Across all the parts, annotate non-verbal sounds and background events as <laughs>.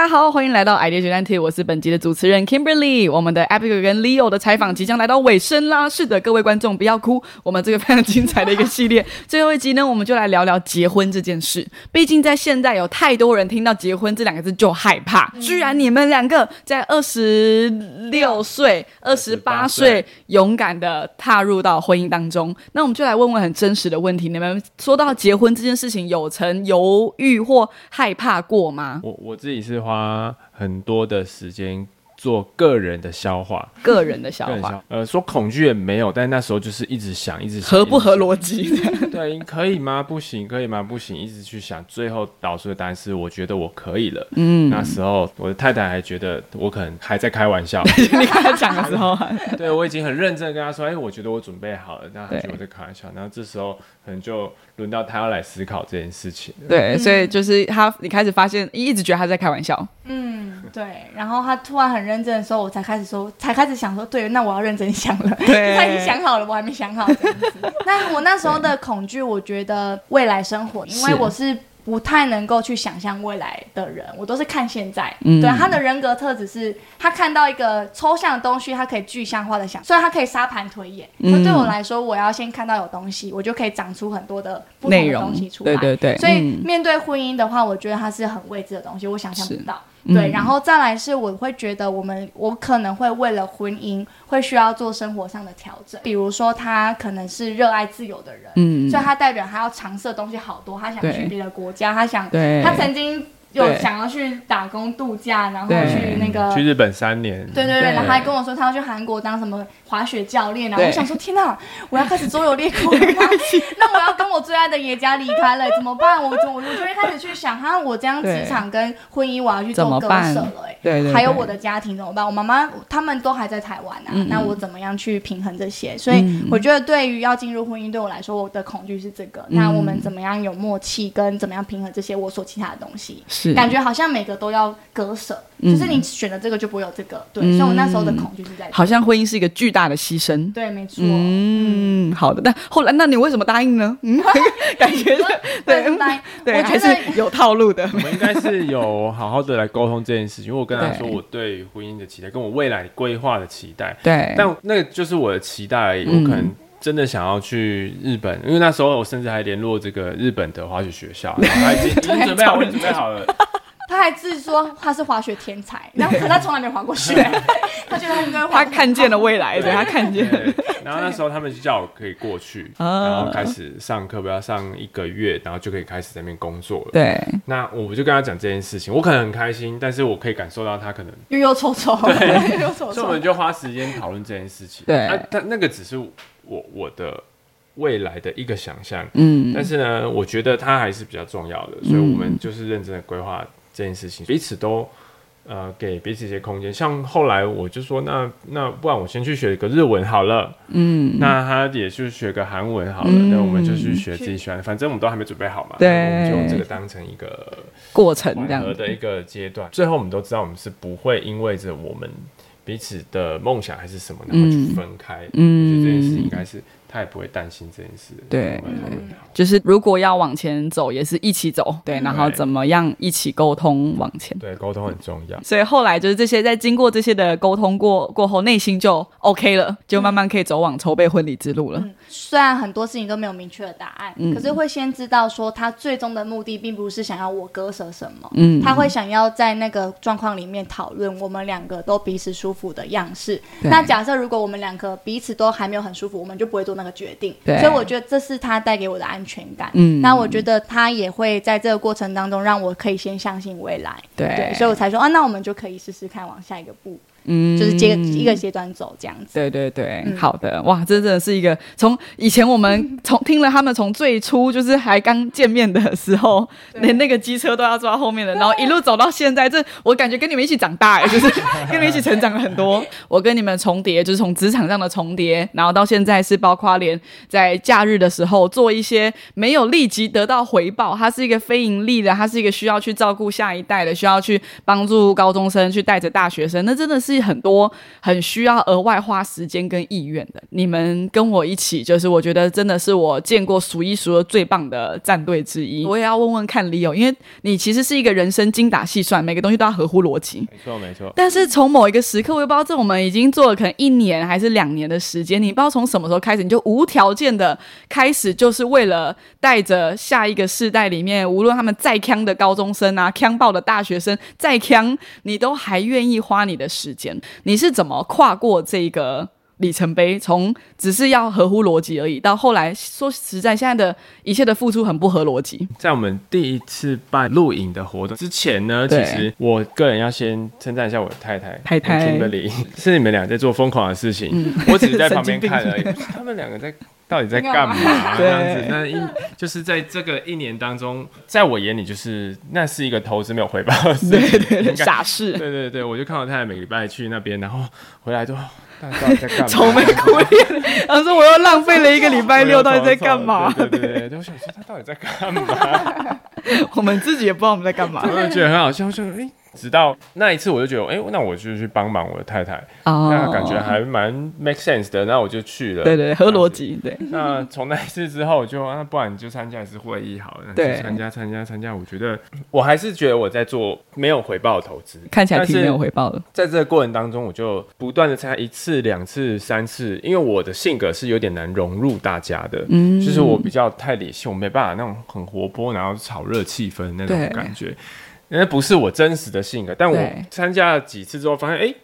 大家好，欢迎来到 idea 决战题，我是本集的主持人 Kimberly。我们的 Abigail 跟 Leo 的采访即将来到尾声啦。是的，各位观众不要哭，我们这个非常精彩的一个系列，<laughs> 最后一集呢，我们就来聊聊结婚这件事。毕竟在现在有太多人听到结婚这两个字就害怕，居然你们两个在二十六岁、二十八岁勇敢的踏入到婚姻当中，那我们就来问问很真实的问题：你们说到结婚这件事情，有曾犹豫或害怕过吗？我我自己是花很多的时间做个人的消化，个人的消化消。呃，说恐惧也没有，但那时候就是一直想，一直想合不合？逻辑？对，可以吗？不行，可以吗？不行，一直去想，最后导出的答案是，我觉得我可以了。嗯，那时候我的太太还觉得我可能还在开玩笑，<laughs> 你刚才讲的时候，对我已经很认真跟她说，哎，我觉得我准备好了，那她对觉得我在开玩笑，然后这时候可能就轮到她要来思考这件事情。对，所以就是他，你开始发现，一直觉得他在开玩笑，嗯，对。然后他突然很认真的时候，我才开始说，才开始想说，对，那我要认真想了。<laughs> 对他已经想好了，我还没想好这样子。那我那时候的恐惧，我觉得未来生活，因为我是。不太能够去想象未来的人，我都是看现在。嗯对他的人格特质是，他看到一个抽象的东西，他可以具象化的想，虽然他可以沙盘推演，嗯可对我来说，我要先看到有东西，我就可以长出很多的不同的东西出来。对对对，所以嗯面对婚姻的话，我觉得它是很未知的东西，我想象不到。嗯。对，然后再来是我会觉得我们我可能会为了婚姻会需要做生活上的调整，比如说他可能是热爱自由的人，嗯。所以他代表他要尝试的东西好多，他想去别的国家，他想，他曾经有想要去打工度假，然后去那个去日本三年，对对对，然后他还跟我说他要去韩国当什么滑雪教练啊！对我想说，天哪，<laughs> 我要开始周游列国了吗？那我要跟我最爱的野家离开了，怎么办？我我我就会开始去想，哈，我这样对职场跟婚姻我要去做割舍了、哎。对对，还有我的家庭怎么办？我妈妈他们都还在台湾啊，嗯那我怎么样去平衡这些？所以我觉得对于要进入婚姻，对我来说，我的恐惧是这个。嗯那我们怎么样有默契，跟怎么样平衡这些我所其他的东西？是感觉好像每个都要割舍，就是你选了这个就不会有这个。对，所以我那时候的恐惧是在。好像婚姻是一个巨大的牺牲。对，没错。嗯，好的。但后来，那你为什么答应呢？<laughs> 嗯，感觉对对，来，对，我还觉得是有套路的。我们应该是有好好的来沟通这件事情，因为我跟他说我对婚姻的期待，跟我未来规划的期待，对，但那个就是我的期待而已。嗯我可能真的想要去日本，因为那时候我甚至还联络这个日本的滑雪学校，<laughs> 然后他已经已经准备好，我已经准备好了。他还自说他是滑雪天才，然后 <laughs> 可他从来没滑过雪，<laughs> 他觉得他应该滑。他看见了未来，对他看见了。然后那时候他们就叫我可以过去，啊然后开始上课，不要上一个月，然后就可以开始在那边工作了。对，那我就跟他讲这件事情，我可能很开心，但是我可以感受到他可能忧忧愁愁，对忧愁愁所以我们。就花时间讨论这件事情。对啊，但那个只是我我的未来的一个想象，嗯，但是呢，我觉得它还是比较重要的，所以我们就是认真的规划这件事情，彼此都呃给彼此一些空间。像后来我就说，那那不然我先去学个日文好了，嗯，那他也去学个韩文好了，嗯。那我们就去学自己喜欢的，反正我们都还没准备好嘛，对。我们就用这个当成一个过程这缓样和的一个阶段。最后我们都知道，我们是不会因为着我们彼此的梦想还是什么，然后去分开。嗯我觉得这件事应该是他也不会担心这件事。对就是如果要往前走，也是一起走，对，然后怎么样一起沟通往前。对，沟通很重要。所以后来就是这些，在经过这些的沟通过过后，内心就 OK 了，就慢慢可以走往筹备婚礼之路了。嗯，虽然很多事情都没有明确的答案，嗯可是会先知道说他最终的目的并不是想要我割舍什么，嗯他会想要在那个状况里面讨论我们两个都彼此舒服的样式。那假设如果我们两个彼此都还没有很舒服，我们就不会做那个决定。对所以我觉得这是他带给我的安全感。嗯那我觉得他也会在这个过程当中让我可以先相信未来。对对，所以我才说啊，那我们就可以试试看往下一个步，嗯。就是接一个阶段走这样子。对对对，嗯。好的，哇，这真的是一个从以前我们从听了他们从最初就是还刚见面的时候，连那个机车都要坐到后面的，然后一路走到现在，这我感觉跟你们一起长大哎，<laughs> 就是跟你们一起成长了很多。我跟你们重叠，就是从职场上的重叠，然后到现在是包括连在假日的时候做一些没有立即得到回报，它是一个非盈利的，它是一个需要去照顾下一代的，需要去帮助高中生去带着大学生，那真的是是很多很需要额外花时间跟意愿的。你们跟我一起，就是我觉得真的是我见过数一数二最棒的战队之一。我也要问问看 Leo，因为你其实是一个人生精打细算，每个东西都要合乎逻辑。没错没错。但是从某一个时刻，我也不知道这我们已经做了可能一年还是两年的时间，你不知道从什么时候开始，你就无条件的开始，就是为了带着下一个世代里面，无论他们再强的高中生啊，强爆的大学生，再强，你都还愿意花你的时间。你是怎么跨过这个里程碑？从只是要合乎逻辑而已，到后来说实在，现在的一切的付出很不合逻辑。在我们第一次办录影的活动之前呢，其实我个人要先称赞一下我的太太，太太是你们俩在做疯狂的事情，我只是在 <laughs> 旁边看而已。<laughs> 他们两个在到底在干嘛？对 <laughs> 这样子，那一就是在这个一年当中，在我眼里就是那是一个投资没有回报的事情。对傻事，对对对，我就看到太太每个礼拜去那边，然后回来都到底到底在干嘛？愁眉苦脸。他说我又浪费了一个礼拜 <laughs> 六，到底在干嘛？对对对对，我想说他到底在干嘛？<laughs> 我们自己也不知道我们在干嘛我就觉得很好笑，说哎、直到那一次我就觉得，哎、那我就去帮忙我的太太，哦那感觉还蛮 make sense 的，那我就去了。对对，合逻。辑，对那从那一次之后，我就那不然你就参加一次会议好了，对就参加参加参加。我觉得我还是觉得我在做没有回报的投资，看起来挺没有回报的。在这个过程当中，我就不断的参加一次、两次、三次，因为我的性格是有点难融入大家的，嗯就是我比较太理性，我没办法那种很活泼，然后炒热气氛那种感觉，那不是我真实的性格。但我参加了几次之后，发现哎。诶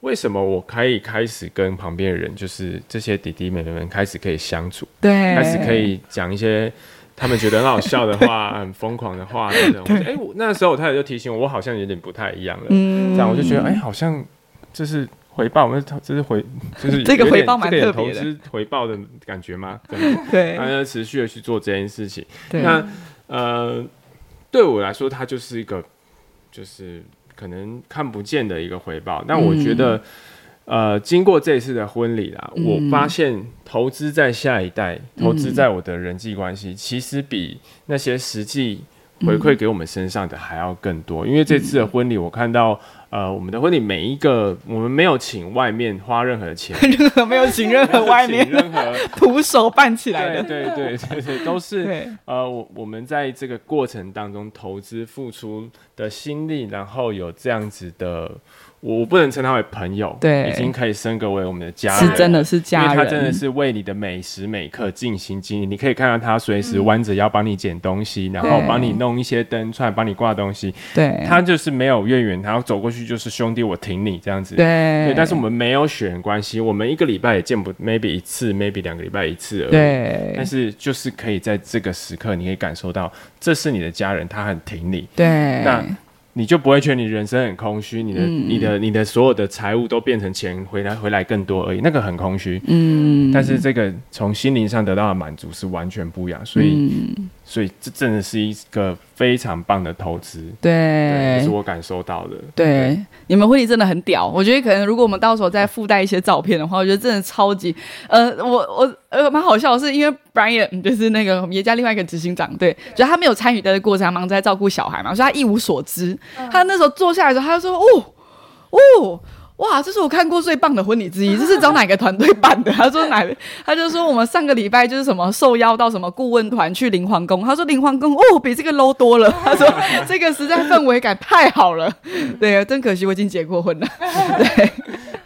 为什么我可以开始跟旁边的人，就是这些弟弟妹妹们开始可以相处，对，开始可以讲一些他们觉得很好笑的话、很疯狂的话等等。<laughs> 我哎、我那时候我太太就提醒我，我好像有点不太一样了。嗯这样我就觉得，哎、好像这是回报，我们这是回，就是 <laughs> 这个回报蛮特别的投资回报的感觉吗？<laughs> 对然后持续的去做这件事情。那呃，对我来说，它就是一个就是可能看不见的一个回报。但我觉得，呃，经过这一次的婚礼啦，嗯我发现投资在下一代，投资在我的人际关系，其实比那些实际回馈给我们身上的还要更多。因为这次的婚礼，我看到。呃，我们的婚礼每一个，我们没有请外面花任何的钱，<laughs> 任何没有请任何外面任何。徒手办起来的，对对对对对，都是呃，我我们在这个过程当中投资付出的心力，然后有这样子的，我我不能称他为朋友，对。已经可以升格为我们的家人，是真的是因家人，为他真的是为你的每时每刻尽心尽力，你可以看到他随时弯着腰帮你捡东西，然后帮你弄一些灯串，帮你挂东西，对。他就是没有怨言，然后走过去就是兄弟，我挺你这样子。对。对，但是我们没有血缘关系，我们一个礼拜也见不 maybe 一次，maybe 两个礼拜一次而已。对。但是就是可以在这个时刻，你可以感受到这是你的家人，他很挺你，对，那你就不会觉得你人生很空虚，你的、嗯。你的、你的所有的财物都变成钱回来回来更多而已，那个很空虚。嗯，但是这个从心灵上得到的满足是完全不一样，所以、嗯所以这真的是一个非常棒的投资，对，对这是我感受到的。对，你们婚礼真的很屌。我觉得可能如果我们到时候再附带一些照片的话，我觉得真的超级呃，我我呃蛮好笑的是，因为 Brian 就是那个我们爷家另外一个执行长，对，就他没有参与在这个过程，他忙着在照顾小孩嘛，所以他一无所知。他那时候坐下来的时候，他就说：“哦哦。”哇，这是我看过最棒的婚礼之一，<laughs> 这是找哪个团队办的？<laughs> 他说哪？他就说我们上个礼拜就是什么受邀到什么顾问团去灵皇宫，他说灵皇宫哦比这个 low 多了，<laughs> 他说这个实在氛围感太好了，对啊，真可惜我已经结过婚了，对。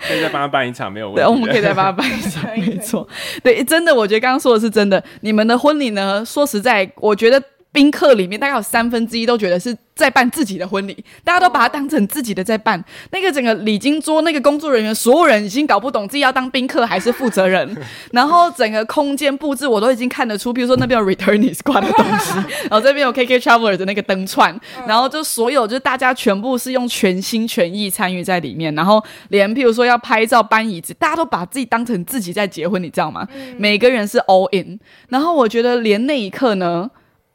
可以再帮他办一场没有问题对，我们可以再帮他办一场，没错。对，真的，我觉得刚刚说的是真的。你们的婚礼呢？说实在，我觉得宾客里面大概有三分之一都觉得是在办自己的婚礼，大家都把它当成自己的在办。那个整个礼金桌那个工作人员，所有人已经搞不懂自己要当宾客还是负责人。<laughs> 然后整个空间布置我都已经看得出，比如说那边有 returnees 挂的东西，<laughs> 然后这边有 KK Traveler 的那个灯串，然后就所有就大家全部是用全心全意参与在里面，然后连譬如说要拍照搬椅子，大家都把自己当成自己在结婚，你知道吗？每个人是 all in。然后我觉得连那一刻呢，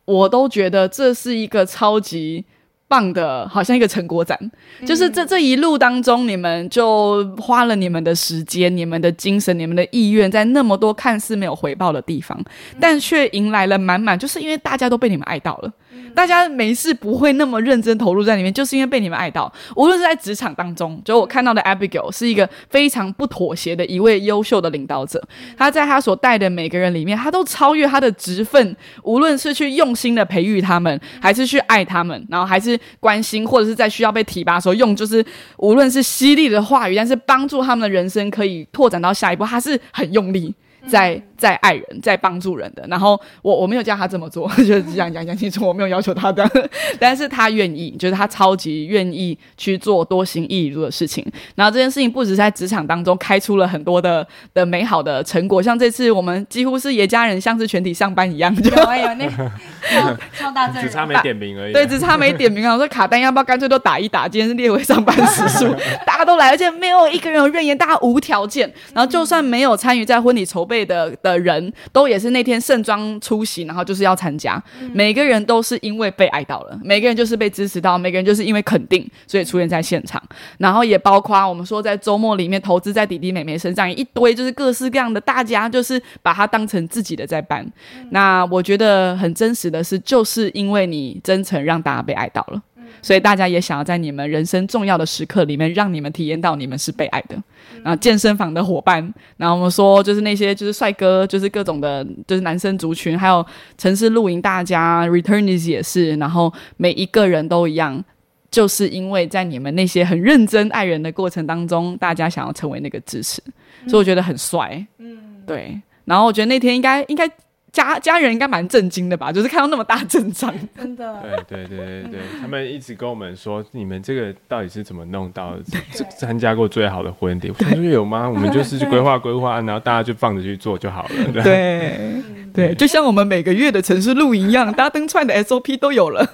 我都觉得这是一个超级。棒的，好像一个成果展，就是这这一路当中，你们就花了你们的时间、你们的精神、你们的意愿，在那么多看似没有回报的地方，但却迎来了满满，就是因为大家都被你们爱到了，大家没事不会那么认真投入在里面，就是因为被你们爱到。无论是在职场当中，就我看到的 Abigail 是一个非常不妥协的一位优秀的领导者。他在他所带的每个人里面，他都超越他的职分，无论是去用心的培育他们，还是去爱他们，然后还是关心，或者是在需要被提拔的时候用，就是无论是犀利的话语，但是帮助他们的人生可以拓展到下一步，他是很用力。在在爱人，在帮助人的，然后我我没有叫他这么做，<laughs> 就是这样讲讲清楚，我没有要求他的，<laughs> 但是他愿意，就是他超级愿意去做多行义如的事情。然后这件事情不止在职场当中开出了很多的的美好的成果，像这次我们几乎是爷家人，像是全体上班一样，有啊有那超超大阵只差没点名而已。对，只差没点名啊！我说卡丹要不要干脆都打一打？今天是列为上班时数，<laughs> 大家都来，而且没有一个人有怨言，大家无条件。然后就算没有参与在婚礼筹备的的人，都也是那天盛装出席，然后就是要参加。每个人都是因为被爱到了，每个人就是被支持到，每个人就是因为肯定，所以出现在现场。然后也包括我们说在周末里面投资在弟弟妹妹身上，一堆就是各式各样的，大家就是把它当成自己的在办。那我觉得很真实的是，就是因为你真诚，让大家被爱到了。所以大家也想要在你们人生重要的时刻里面，让你们体验到你们是被爱的。然后健身房的伙伴，然后我们说就是那些就是帅哥，就是各种的，就是男生族群，还有城市露营大家，returnees 也是，然后每一个人都一样，就是因为在你们那些很认真爱人的过程当中，大家想要成为那个支持，所以我觉得很帅。嗯，对。然后我觉得那天应该应该。家家人应该蛮震惊的吧？就是看到那么大阵仗，真的。<laughs> 对对对对对，他们一直跟我们说，你们这个到底是怎么弄到参加过最好的婚礼？我说有吗？我们 <laughs> 就是去规划规划，然后大家就放着去做就好了。对对，就像我们每个月的城市露营一样，大家登串的 SOP 都有了。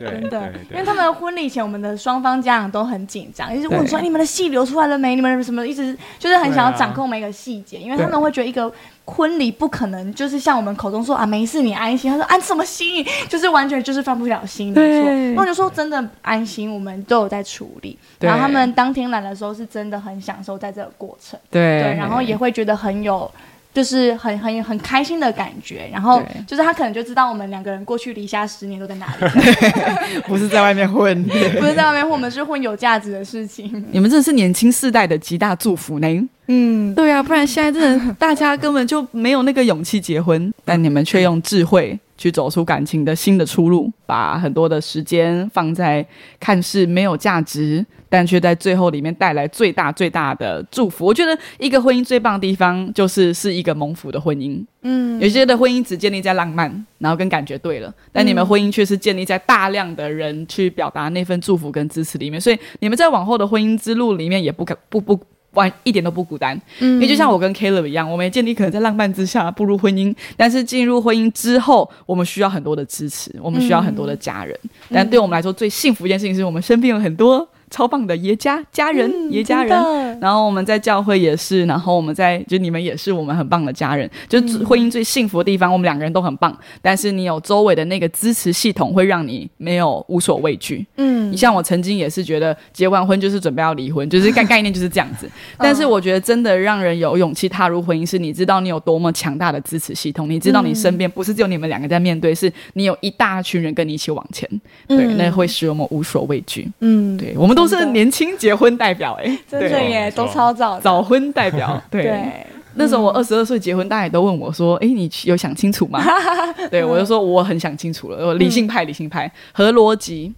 真的，因为他们婚礼前，我们的双方家长都很紧张，一直问说你们的戏流出来了没？你们什么一直就是很想要掌控每个细节，因为他们会觉得一个。婚礼不可能就是像我们口中说啊，没事，你安心。他说安什么心？就是完全就是放不了心，没错。那我就说真的安心，我们都有在处理。然后他们当天来的时候是真的很享受在这个过程，对，然后也会觉得很有。就是很很很开心的感觉，然后就是他可能就知道我们两个人过去离家十年都在哪里，<laughs> 不是在外面混，<laughs> 不是在外面混，我们是混有价值的事情。你们真的是年轻世代的极大祝福呢。嗯，对啊，不然现在真的大家根本就没有那个勇气结婚，<laughs> 但你们却用智慧。去走出感情的新的出路，把很多的时间放在看似没有价值，但却在最后里面带来最大最大的祝福。我觉得一个婚姻最棒的地方就是是一个蒙福的婚姻。嗯，有些的婚姻只建立在浪漫，然后跟感觉对了，但你们婚姻却是建立在大量的人去表达那份祝福跟支持里面，所以你们在往后的婚姻之路里面也不可不不。完一点都不孤单，因为就像我跟 Caleb 一样，我们也建立可能在浪漫之下步入婚姻，但是进入婚姻之后，我们需要很多的支持，我们需要很多的家人，但对我们来说最幸福一件事情是我们身边有很多。超棒的爷家家人，爷家人，然后我们在教会也是，然后我们在就你们也是我们很棒的家人，就婚姻最幸福的地方，我们两个人都很棒。但是你有周围的那个支持系统，会让你没有无所畏惧。嗯，你像我曾经也是觉得结完婚就是准备要离婚，就是概概念就是这样子。<laughs> 但是我觉得真的让人有勇气踏入婚姻，是你知道你有多么强大的支持系统，你知道你身边不是只有你们两个在面对，是你有一大群人跟你一起往前。对，那会使我们无所畏惧。嗯，对我们。都是年轻结婚代表哎，真的耶，都超早早婚代表。<laughs> 对，那时候我二十二岁结婚，大家都问我说：“哎，你有想清楚吗？” <laughs> 对我就说我很想清楚了，我理性派，理性派。和逻辑，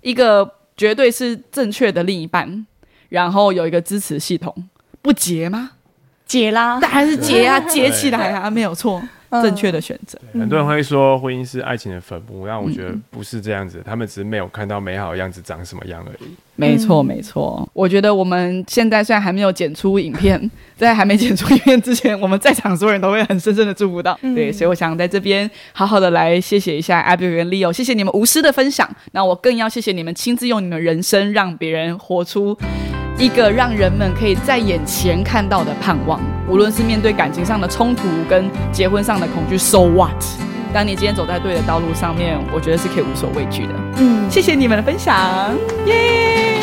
一个绝对是正确的另一半，然后有一个支持系统，不结吗？结啦，当然是结啊，<laughs> 结起来啊，没有错。正确的选择。很多人会说婚姻是爱情的坟墓，但我觉得不是这样子，他们只是没有看到美好的样子长什么样而已。没错，没错。我觉得我们现在虽然还没有剪出影片，<laughs> 在还没剪出影片之前，我们在场所有人都会很深深的祝福到。对，所以我想在这边好好的来谢谢一下 Abby 跟 Leo，谢谢你们无私的分享。那我更要谢谢你们亲自用你们人生让别人活出。一个让人们可以在眼前看到的盼望，无论是面对感情上的冲突跟结婚上的恐惧，so what？当你今天走在对的道路上面，我觉得是可以无所畏惧的。嗯，谢谢你们的分享，耶！